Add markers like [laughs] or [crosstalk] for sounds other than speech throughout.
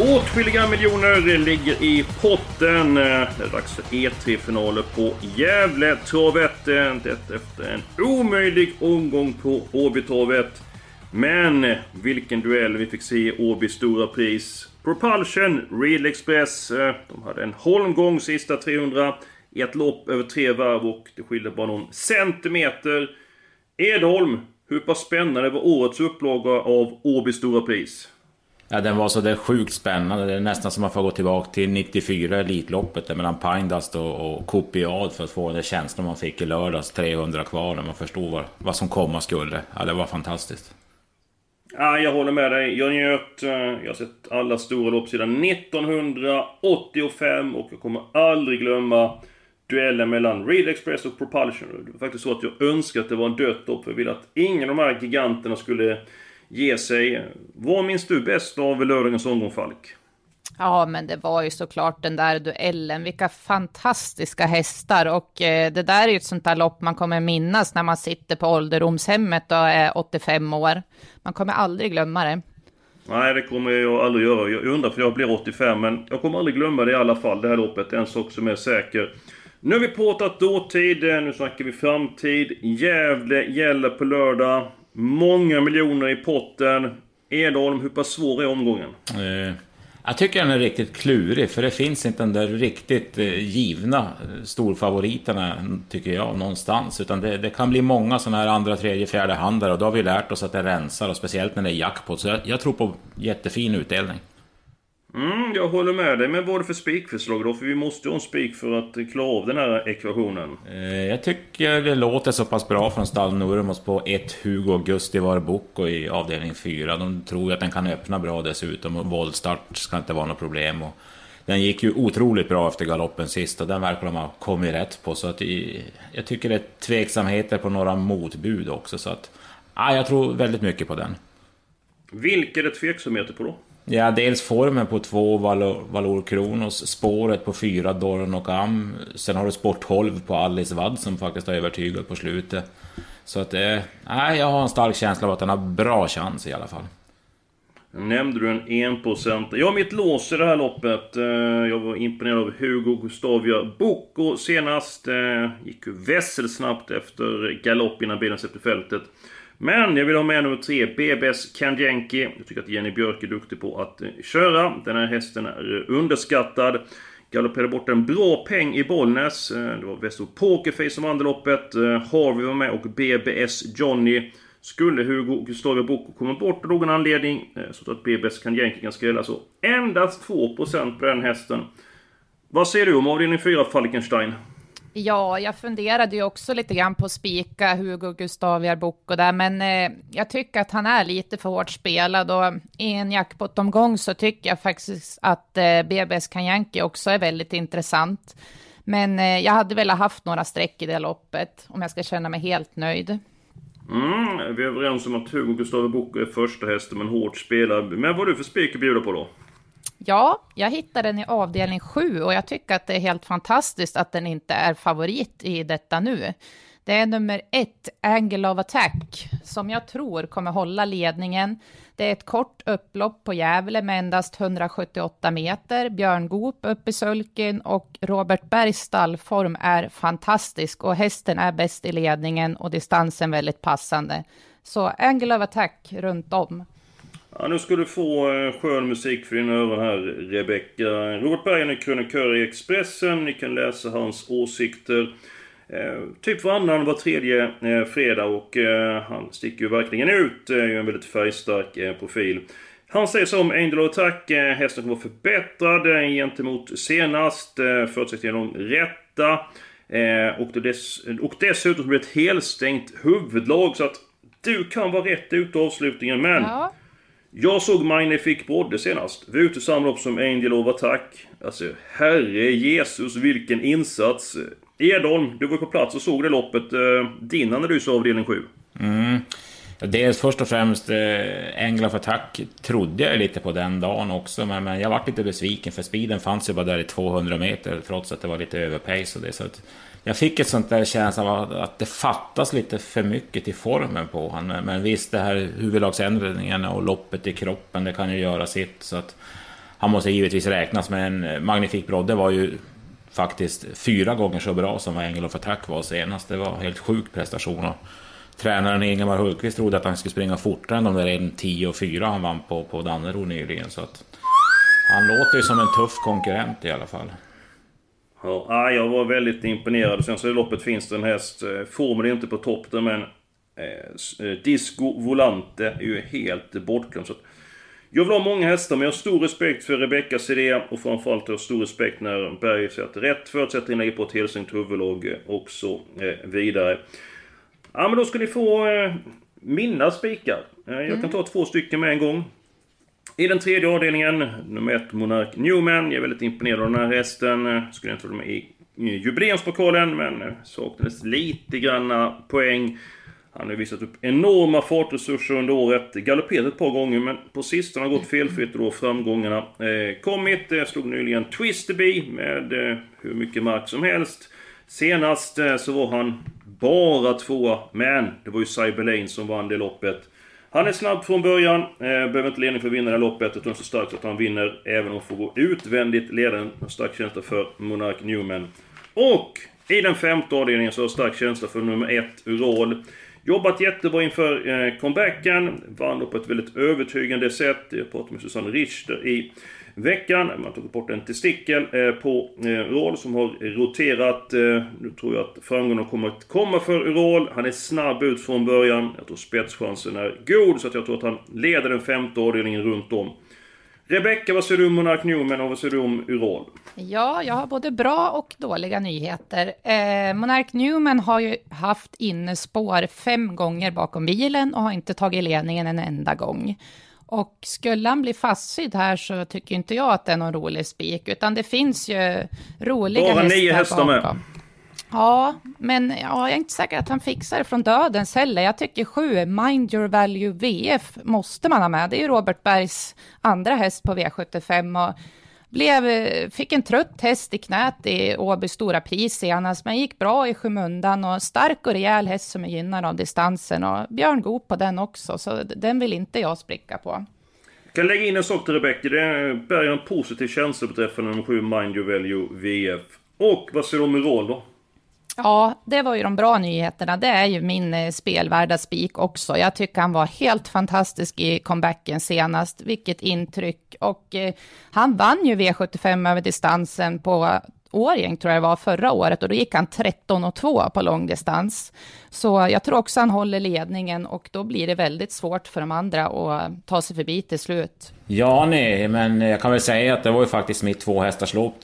Åtskilliga miljoner ligger i potten. Eh, det är dags för E3-finaler på Gävletravet. Det efter en omöjlig omgång på Åbytravet. Men vilken duell vi fick se i Åbys stora pris. Propulsion, Real Express. Eh, de hade en holmgång sista 300 i ett lopp över tre varv och det skilde bara någon centimeter. Edholm, hur pass spännande var årets upplaga av Åbys stora pris? Ja, den var så där sjukt spännande. Det är nästan som att får gå tillbaka till 94 Elitloppet där mellan Pindust och, och Copiad för att få den känslan man fick i lördags. 300 kvar när man förstod vad, vad som komma skulle. Ja, det var fantastiskt. Ja, jag håller med dig. Jag njöt. Eh, jag har sett alla stora lopp sedan 1985 och jag kommer aldrig glömma duellen mellan Reed Express och Propulsion. Det var faktiskt så att jag önskade att det var en dött lopp. För jag ville att ingen av de här giganterna skulle ge sig. Vad minns du bäst av lördagens omgång, Falk? Ja, men det var ju såklart den där duellen. Vilka fantastiska hästar och eh, det där är ju ett sånt där lopp man kommer minnas när man sitter på ålderdomshemmet och är 85 år. Man kommer aldrig glömma det. Nej, det kommer jag aldrig göra. Jag undrar för jag blir 85, men jag kommer aldrig glömma det i alla fall, det här loppet. En sak som är säker. Nu har vi pratat dåtid, nu snackar vi framtid. Gävle gäller på lördag. Många miljoner i potten. Edholm, hur pass svår är omgången? Eh, jag tycker den är riktigt klurig, för det finns inte den där riktigt eh, givna eh, storfavoriterna, tycker jag, någonstans. Utan det, det kan bli många sådana här andra, tredje, fjärde handar och då har vi lärt oss att det rensar, och speciellt när det är jackpot. Så jag, jag tror på jättefin utdelning. Mm, jag håller med dig. Men vad är det för spikförslag då? För vi måste ju ha en spik för att klara av den här ekvationen. Eh, jag tycker det låter så pass bra från stall Nurmos på ett Hugo Augusti Boko i avdelning 4. De tror att den kan öppna bra dessutom och voltstart ska inte vara något problem. Och den gick ju otroligt bra efter galoppen sist och den verkar de ha kommit rätt på. Så att jag tycker det är tveksamheter på några motbud också. Så att, ja, jag tror väldigt mycket på den. Vilka är det tveksamheter på då? Ja, dels formen på två Valor, Valor Kronos, spåret på fyra Doron och Am. Sen har du Sportholv på Alice Wadd som faktiskt har övertygat på slutet. Så att, eh, jag har en stark känsla av att den har bra chans i alla fall. Nämnde du en 1%? Ja, mitt lås i det här loppet. Eh, jag var imponerad av Hugo Gustavia Boko senast. Eh, gick ju vässelsnabbt efter galopp innan bilen släppte fältet. Men jag vill ha med nummer tre, BBS Kanjenki. Jag tycker att Jenny Björk är duktig på att eh, köra. Den här hästen är eh, underskattad. Galopperade bort en bra peng i Bollnäs. Eh, det var Västerbo Pokerface som vann loppet. Harvey var med och BBS Johnny. Skulle Hugo Gustavo Boko komma bort av någon anledning så att BBS Kanjenki kan skrälla så endast 2% på den hästen. Vad säger du om avdelning 4 Falkenstein? Ja, jag funderade ju också lite grann på att spika Hugo Gustav Boko där, men eh, jag tycker att han är lite för hårt spelad och i en jackpot-omgång så tycker jag faktiskt att eh, BBS Kanjanki också är väldigt intressant. Men eh, jag hade velat haft några streck i det loppet om jag ska känna mig helt nöjd. Mm, vi är överens om att Hugo Gustav Boko är första hästen men hårt spelad. Men vad har du för spik att bjuda på då? Ja, jag hittade den i avdelning 7 och jag tycker att det är helt fantastiskt att den inte är favorit i detta nu. Det är nummer ett, Angle of Attack, som jag tror kommer hålla ledningen. Det är ett kort upplopp på Gävle med endast 178 meter. Björn Goop upp i sulken och Robert Bergs stallform är fantastisk och hästen är bäst i ledningen och distansen väldigt passande. Så Angle of Attack runt om. Ja, nu ska du få eh, skön musik för dina öron här, Rebecka. Robert Bergen är krönikör i Expressen. Ni kan läsa hans åsikter. Eh, typ varannan, var tredje eh, fredag och eh, han sticker ju verkligen ut. Eh, en väldigt färgstark eh, profil. Han säger som Angel of Attack, eh, hästen kommer vara förbättrad eh, gentemot senast. Eh, förutsättningarna de rätta. Eh, och, dess, och dessutom blir det ett helstängt huvudlag så att du kan vara rätt ute avslutningen men... Ja. Jag såg Magnific Brodde senast. Vi var ute i samma lopp som Angel of Attack. Alltså, herre Jesus vilken insats! Edholm, du var på plats och såg det loppet. Eh, din analys av avdelning 7? Mm. Dels först och främst, eh, Angel of Attack trodde jag lite på den dagen också, men, men jag vart lite besviken för speeden fanns ju bara där i 200 meter trots att det var lite överpace och det. Så att jag fick ett sånt där känsla av att det fattas lite för mycket till formen på honom. Men, men visst, det här huvudlagsändringen och loppet i kroppen, det kan ju göra sitt. Så att han måste givetvis räknas, men Magnifik Brodde var ju faktiskt fyra gånger så bra som vad Engelof Attack var senast. Det var helt sjuk prestation. Och tränaren Ingemar Hultqvist trodde att han skulle springa fortare än de där 10 och 4 han vann på, på Dannero nyligen. Så att han låter ju som en tuff konkurrent i alla fall. Ja, jag var väldigt imponerad. Sen så i loppet finns det en häst. Eh, formen är inte på topp där men... Eh, eh, Disco Volante är ju helt bortglömd. Jag vill ha många hästar, men jag har stor respekt för Rebeckas idé och framförallt har jag stor respekt när Berg säger att rätt förutsättningar ligger på ett helsänkt huvudlag och så eh, vidare. Ja, men då ska ni få eh, mina spikar. Eh, jag kan mm. ta två stycken med en gång. I den tredje avdelningen, nummer ett Monark Newman. Jag är väldigt imponerad av den här hästen. Skulle inte vara med i jubileumspokalen, men saknades lite granna poäng. Han har visat upp enorma fartresurser under året. Galopperat ett par gånger, men på sistone har gått felfritt då framgångarna eh, kommit. Jag slog nyligen Twisterby med eh, hur mycket mark som helst. Senast eh, så var han bara tvåa, men det var ju Cyberlane som vann det loppet. Han är snabb från början, eh, behöver inte ledning för att vinna det här loppet, utan så starkt att han vinner även om han får gå utvändigt. Ledaren har stark känsla för Monark Newman. Och i den femte avdelningen så har stark känsla för nummer ett, Urol. Jobbat jättebra inför eh, comebacken. Vann då på ett väldigt övertygande sätt. Jag pratade med Susanne Richter i veckan. Man tog bort en testikel eh, på eh, Roll som har roterat. Eh, nu tror jag att framgången kommer att komma för Roll. Han är snabb ut från början. Jag tror spetschansen är god så att jag tror att han leder den femte avdelningen runt om. Rebecka, vad säger du om Monark Newman och vad säger du om Urol? Ja, jag har både bra och dåliga nyheter. Eh, Monark Newman har ju haft innespår fem gånger bakom bilen och har inte tagit ledningen en enda gång. Och skulle han bli fastsydd här så tycker inte jag att det är någon rolig spik, utan det finns ju roliga Bara nio hästar med. Ja, men ja, jag är inte säker att han fixar det från dödens heller. Jag tycker sju, Mind Your Value VF, måste man ha med. Det är ju Robert Bergs andra häst på V75 och blev, eh, fick en trött häst i knät i Åby Stora Pris senast, men gick bra i skymundan och stark och rejäl häst som är gynnad av distansen och Björn god på den också, så den vill inte jag spricka på. Jag kan lägga in en sak till Rebecka. Det bär en positiv känsla beträffande nummer 7 Mind Your Value VF. Och vad säger du om roll då? Ja, det var ju de bra nyheterna. Det är ju min eh, spelvärda spik också. Jag tycker han var helt fantastisk i comebacken senast. Vilket intryck. Och eh, han vann ju V75 över distansen på Årjäng, tror jag det var, förra året. Och då gick han 13 och 2 på långdistans. Så jag tror också han håller ledningen och då blir det väldigt svårt för de andra att ta sig förbi till slut. Ja, nej, men jag kan väl säga att det var ju faktiskt mitt två hästars lopp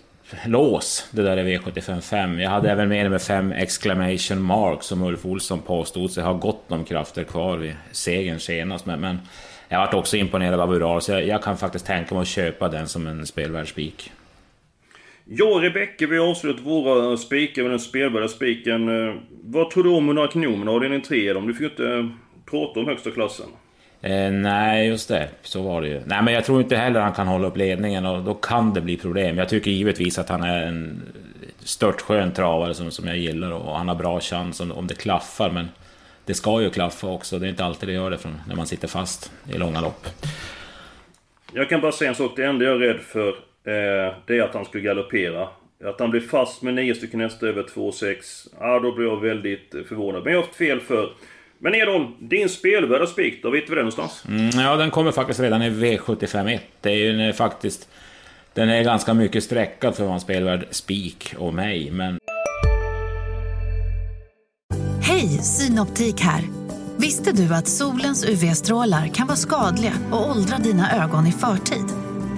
lås, det där är V755. Jag hade även med nummer 5 exclamation mark som Ulf Olsson påstod sig ha gott om krafter kvar vid segern senast. Men, men jag varit också imponerad av Ural, så jag, jag, kan faktiskt tänka mig att köpa den som en spelvärd spik. Ja, Rebecka, vi har avslutat våra spikar med den spelvärda spiken. Eh, vad tror du om Monark Nomen avdelning 3? Du fick ju inte eh, prata om högsta klassen. Eh, nej, just det. Så var det ju. Nej, men jag tror inte heller han kan hålla upp ledningen och då kan det bli problem. Jag tycker givetvis att han är en störtskön travare som, som jag gillar och han har bra chans om, om det klaffar. Men det ska ju klaffa också. Det är inte alltid det gör det från, när man sitter fast i långa lopp. Jag kan bara säga en sak. Det enda jag är rädd för eh, det är att han skulle galoppera. Att han blir fast med nio stycken hästar över 2,6. Ja, då blir jag väldigt förvånad. Men jag har haft fel för men Edholm, din spelvärda spik, då vet vi den någonstans? Mm, ja, den kommer faktiskt redan i V751. Det är ju faktiskt... Den är ganska mycket sträckad för att vara en spelvärd spik och mig, men... Hej, Synoptik här! Visste du att solens UV-strålar kan vara skadliga och åldra dina ögon i förtid?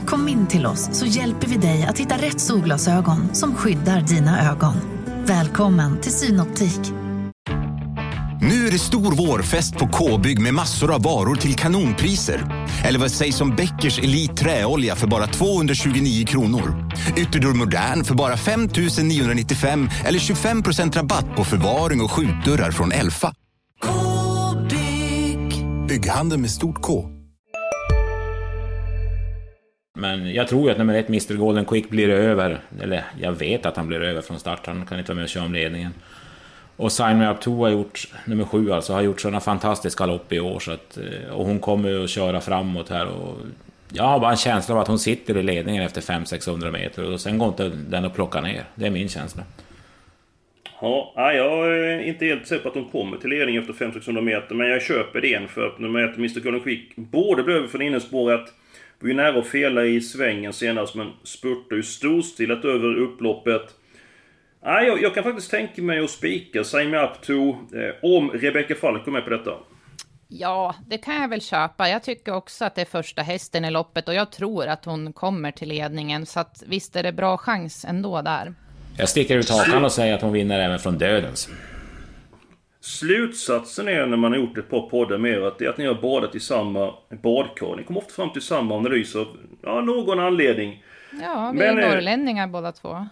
Kom in till oss så hjälper vi dig att hitta rätt solglasögon som skyddar dina ögon. Välkommen till Synoptik. Nu är det stor vårfest på K-bygg med massor av varor till kanonpriser. Eller vad sägs om Bäckers Elite Träolja för bara 229 kronor? Ytterdörr Modern för bara 5 995 eller 25% rabatt på förvaring och skjutdörrar från Elfa. K-bygg. Bygghandeln med stort K. Men jag tror ju att nummer ett, Mr Golden Quick, blir över. Eller jag vet att han blir över från start. Han kan inte vara med och köra om ledningen. Och Sign Me Up 2 har gjort, nummer sju alltså, har gjort sådana fantastiska lopp i år. Så att, eh, och hon kommer ju att köra framåt här. Och jag har bara en känsla av att hon sitter i ledningen efter 500-600 meter. Och sen går inte den att plocka ner. Det är min känsla. Ja, jag är inte helt säker på att hon kommer till ledning efter 500-600 meter. Men jag köper det för att nummer ett, Mr Golden Quick, både blev över från innerspåret var ju nära att fela i svängen senast, men spurtade ju storstilat över upploppet. Nej, jag, jag, kan faktiskt tänka mig att spika Sign Me Up To eh, om Rebecca Falk går med på detta. Ja, det kan jag väl köpa. Jag tycker också att det är första hästen i loppet och jag tror att hon kommer till ledningen. Så att visst är det bra chans ändå där. Jag sticker ut hakan och säger att hon vinner även från dödens. Slutsatsen är när man har gjort ett par poddar med er att det är att ni har badat i samma badkar. Ni kommer ofta fram till samma analys av ja, någon anledning. Ja, vi Men, är eh, norrlänningar båda två.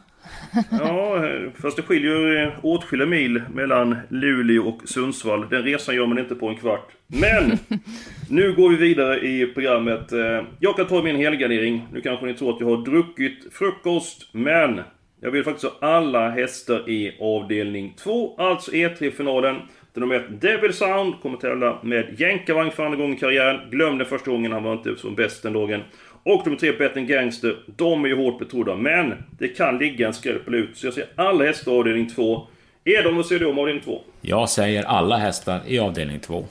Ja, fast det skiljer eh, åtskilliga mil mellan Luleå och Sundsvall. Den resan gör man inte på en kvart. Men! [laughs] nu går vi vidare i programmet. Eh, jag kan ta min helgardering. Nu kanske ni tror att jag har druckit frukost, men jag vill faktiskt ha alla hästar i avdelning 2, alltså E3-finalen. Där nummer 1, Devil Sound, kommer tävla med jänkarvagn för andra gången i karriären. Glöm den första gången, han var inte som bäst den dagen. Och nummer 3, Betting Gangster. De är ju hårt betrodda, men det kan ligga en skräll ut. Så jag ser alla hästar i avdelning 2. Edon, vad säger du om avdelning 2? Jag säger alla hästar i avdelning 2.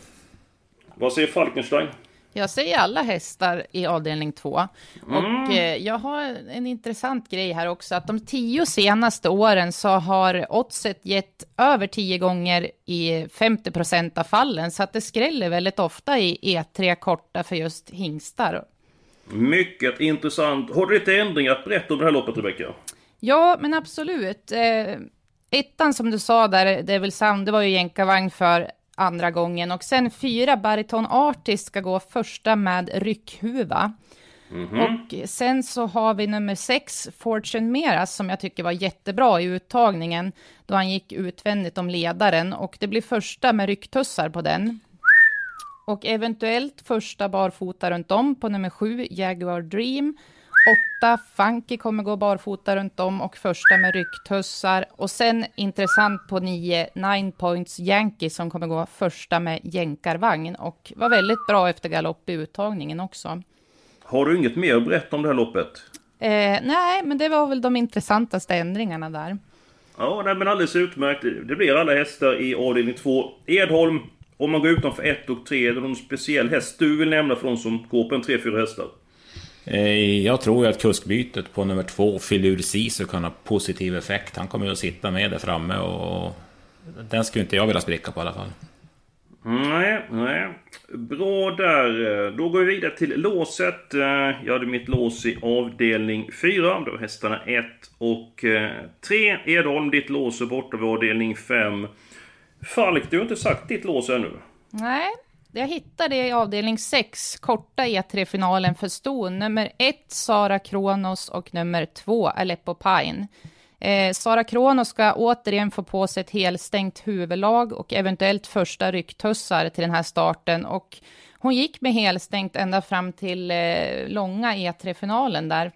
Vad säger Falkenstein? Jag säger alla hästar i avdelning två. Mm. Och eh, jag har en intressant grej här också, att de tio senaste åren så har oddset gett över tio gånger i 50 procent av fallen, så att det skräller väldigt ofta i E3 korta för just hingstar. Mycket intressant. Har du lite ändringar att berätta om det här loppet, Rebecka? Ja, men absolut. Eh, ettan som du sa där, Devil Sound, det var ju jänkarvagn för andra gången. Och sen fyra Bariton Artist ska gå första med ryckhuva. Mm -hmm. Och sen så har vi nummer sex, Fortune Meras, som jag tycker var jättebra i uttagningen, då han gick utvändigt om ledaren. Och det blir första med rycktussar på den. Och eventuellt första barfota runt om på nummer sju, Jaguar Dream. Åtta, Funky kommer gå barfota runt om och första med rycktussar. Och sen intressant på nio, Nine Points Yankee som kommer gå första med jänkarvagn och var väldigt bra efter galopp i uttagningen också. Har du inget mer att berätta om det här loppet? Eh, nej, men det var väl de intressantaste ändringarna där. Ja, nej, men alldeles utmärkt. Det blir alla hästar i avdelning 2. Edholm, om man går utanför 1 och 3, är det någon speciell häst du vill nämna för de som går på en 3-4 hästar? Eh, jag tror ju att kuskbytet på nummer två, Filur Sisu, kan ha positiv effekt. Han kommer ju att sitta med där framme och den skulle inte jag vilja spricka på i alla fall. Nej, nej. Bra där. Då går vi vidare till låset. Eh, jag hade mitt lås i avdelning 4. Då var hästarna 1 och 3. Eh, Edholm, ditt lås är borta vid avdelning 5. Falk, du har inte sagt ditt lås ännu. Nej, jag hittade i avdelning 6, korta E3-finalen för ston. Nummer 1, Sara Kronos och nummer 2, Aleppo Pine. Eh, Sara Kronos ska återigen få på sig ett helstängt huvudlag och eventuellt första rycktussar till den här starten. Och hon gick med helstängt ända fram till eh, långa E3-finalen där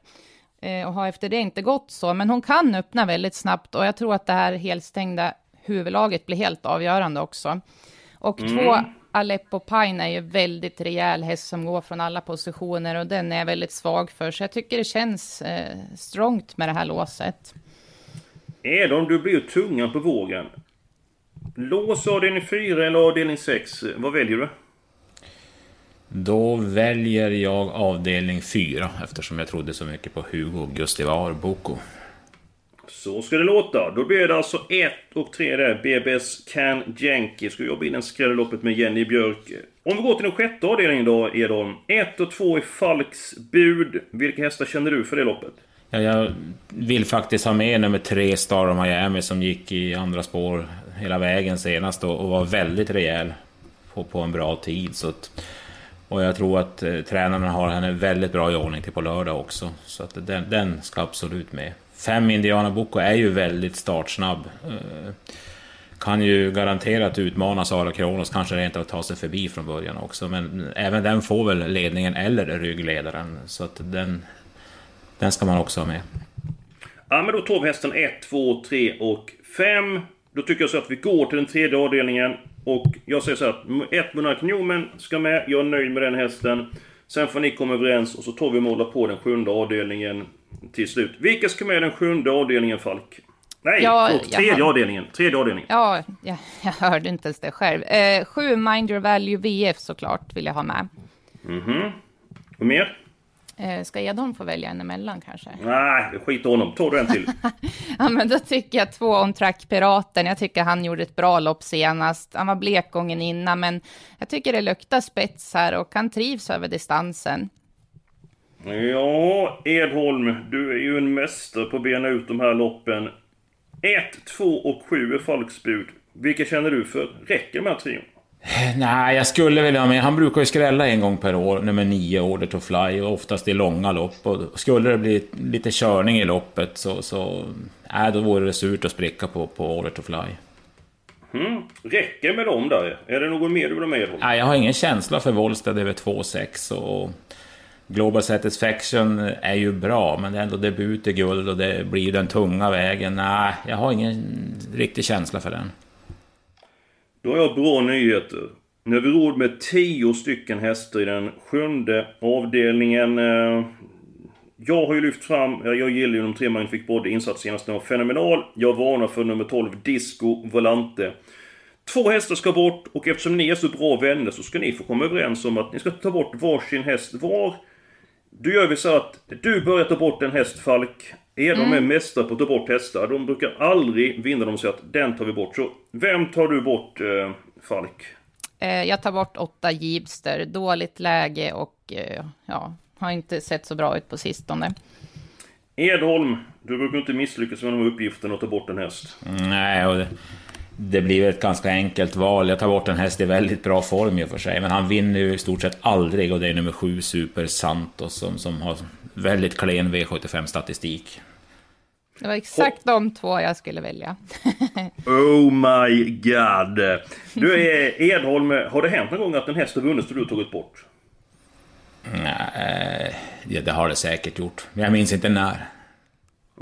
eh, och har efter det inte gått så. Men hon kan öppna väldigt snabbt och jag tror att det här helstängda huvudlaget blir helt avgörande också. Och mm. två Aleppo Pine är ju väldigt rejäl häst som går från alla positioner och den är jag väldigt svag för. Så jag tycker det känns eh, strongt med det här låset. Edon, du blir ju tungan på vågen. Lås avdelning 4 eller avdelning 6? Vad väljer du? Då väljer jag avdelning 4 eftersom jag trodde så mycket på Hugo Gustivar Boko. Så ska det låta. Då blir det alltså 1 och 3 där. BBS Can Jenky. Ska jobba in en skrälloppet med Jenny Björk. Om vi går till den sjätte avdelningen då, Edon. 1 och 2 i Falks bud. Vilka hästar känner du för det loppet? Ja, jag vill faktiskt ha med nummer 3, Star of Miami, som gick i andra spår hela vägen senast och, och var väldigt rejäl på, på en bra tid. Så att, och jag tror att eh, tränarna har henne väldigt bra i ordning till på lördag också. Så att den, den ska absolut med. Fem Indiana Boko är ju väldigt startsnabb. Eh, kan ju garanterat utmana Sara Kronos, kanske rent av ta sig förbi från början också. Men även den får väl ledningen eller ryggledaren. Så att den, den ska man också ha med. Ja, men då tar vi hästen 1, 2, 3 och 5. Då tycker jag så att vi går till den tredje avdelningen. Och jag säger så här, ett Monark Newman ska med. Jag är nöjd med den hästen. Sen får ni komma överens och så tar vi och målar på den sjunde avdelningen till slut. Vilka ska med den sjunde avdelningen, Falk? Nej, ja, förlåt, tredje hör... avdelningen. Tredje avdelningen. Ja, jag, [laughs] jag hörde inte ens det själv. Eh, sju Mind Your Value VF såklart vill jag ha med. Mhm. Mm och mer? Eh, ska Edholm få välja en emellan kanske? Nej, skit honom. Ta du en till. [laughs] ja, men då tycker jag två On Track Piraten. Jag tycker han gjorde ett bra lopp senast. Han var blek gången innan, men jag tycker det luktar spets här och han trivs över distansen. Ja, Edholm, du är ju en mästare på att bena ut de här loppen. 1, 2 och 7 är Falks bud. Vilka känner du för? Räcker de här trion? Nej, jag skulle vilja ha med. Han brukar ju skrälla en gång per år, nummer 9, Order to Fly, och oftast i långa lopp. Och skulle det bli lite körning i loppet så, så nej, då vore det surt att spricka på, på Order to Fly. Mm. Räcker med dem där? Är det något mer du vill ha med? Nej, jag har ingen känsla för Wollstad över 2,6 och Global Satisfaction är ju bra, men det är ändå debut i guld och det blir den tunga vägen. Nej, jag har ingen riktig känsla för den. Då har jag bra nyheter. Nu har vi råd med 10 stycken hästar i den sjunde avdelningen. Eh, jag har ju lyft fram, jag gillar ju de tre man fick insats senast, den var fenomenal. Jag varnar för nummer 12, Disco Volante. Två hästar ska bort och eftersom ni är så bra vänner så ska ni få komma överens om att ni ska ta bort varsin häst var. Då gör vi så att du börjar ta bort en häst, Falk. Är mm. de är mästare på att ta bort hästar. De brukar aldrig vinna. De säger att den tar vi bort. Så vem tar du bort, eh, Falk? Eh, jag tar bort åtta Jeepster. Dåligt läge och eh, ja, har inte sett så bra ut på sistone. Edholm, du brukar inte misslyckas med de uppgifterna att ta bort en häst. Nej, och det, det blir ett ganska enkelt val. Jag tar bort en häst i väldigt bra form i och för sig, men han vinner ju i stort sett aldrig och det är nummer sju Super Santos som, som har väldigt klen V75-statistik. Det var exakt de två jag skulle välja. [laughs] oh my god! Du är Edholm, har det hänt någon gång att en häst har vunnit och du har tagit bort? Nej, ja, det har det säkert gjort. Men jag minns inte när.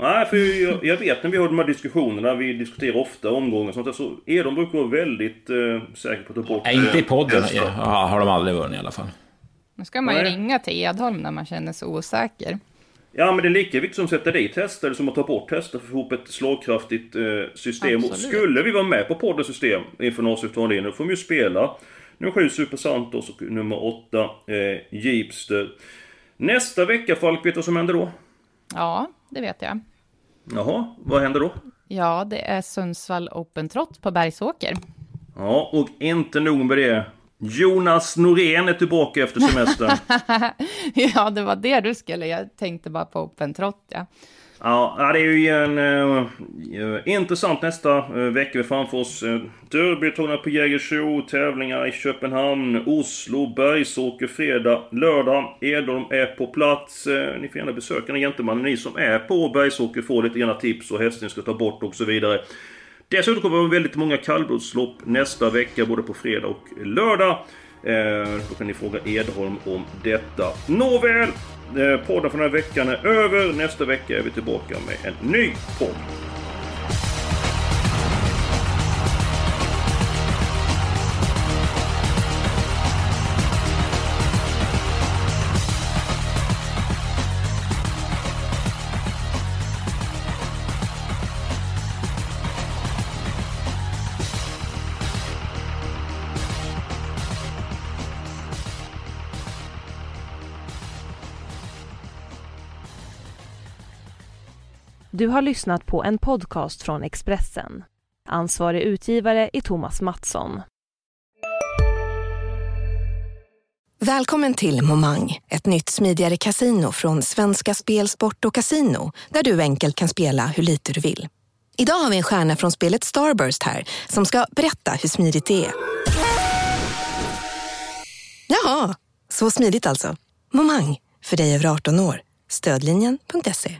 Nej, för jag, jag, vet när vi har de här diskussionerna, vi diskuterar ofta omgångar och sånt där, så de brukar vara väldigt eh, säkra på att ta bort... Nej, inte i podden ja, har de aldrig vunnit i alla fall. Nu ska man ju ringa till Edholm när man känner sig osäker. Ja, men det är lika viktigt som att sätta dit hästar som att ta bort hästar för att få ihop ett slagkraftigt eh, system. Absolut. Och skulle vi vara med på poddens system inför Norrsyftvandringen, då får vi ju spela nummer 7 Super Santos och nummer 8 eh, Jeepster. Nästa vecka, Falk, vet du vad som händer då? Ja, det vet jag. Jaha, vad händer då? Ja, det är Sundsvall Open Trot på Bergsåker. Ja, och inte nog med det. Jonas Norén är tillbaka efter semestern. [laughs] ja, det var det du skulle. Jag tänkte bara på Open Trot, ja. Ja, det är ju en uh, intressant nästa uh, vecka vi framför oss. Uh, Derbytorna på Jägersro, tävlingar i Köpenhamn, Oslo, Bergsåker fredag, lördag. Edholm är på plats. Uh, ni får gärna besöka den gentlemannen. Ni som är på Bergsåker får lite granna tips och hästen ska ta bort och så vidare. Dessutom kommer det vara väldigt många kallblodslopp nästa vecka, både på fredag och lördag. Eh, då kan ni fråga Edholm om detta. Nåväl! Eh, podden för den här veckan är över. Nästa vecka är vi tillbaka med en ny podd. Du har lyssnat på en podcast från Expressen. Ansvarig utgivare är Thomas Mattsson. Välkommen till Momang, ett nytt smidigare casino från Svenska Spel, Sport och Casino där du enkelt kan spela hur lite du vill. Idag har vi en stjärna från spelet Starburst här som ska berätta hur smidigt det är. Jaha, så smidigt alltså. Momang, för dig över 18 år. Stödlinjen.se.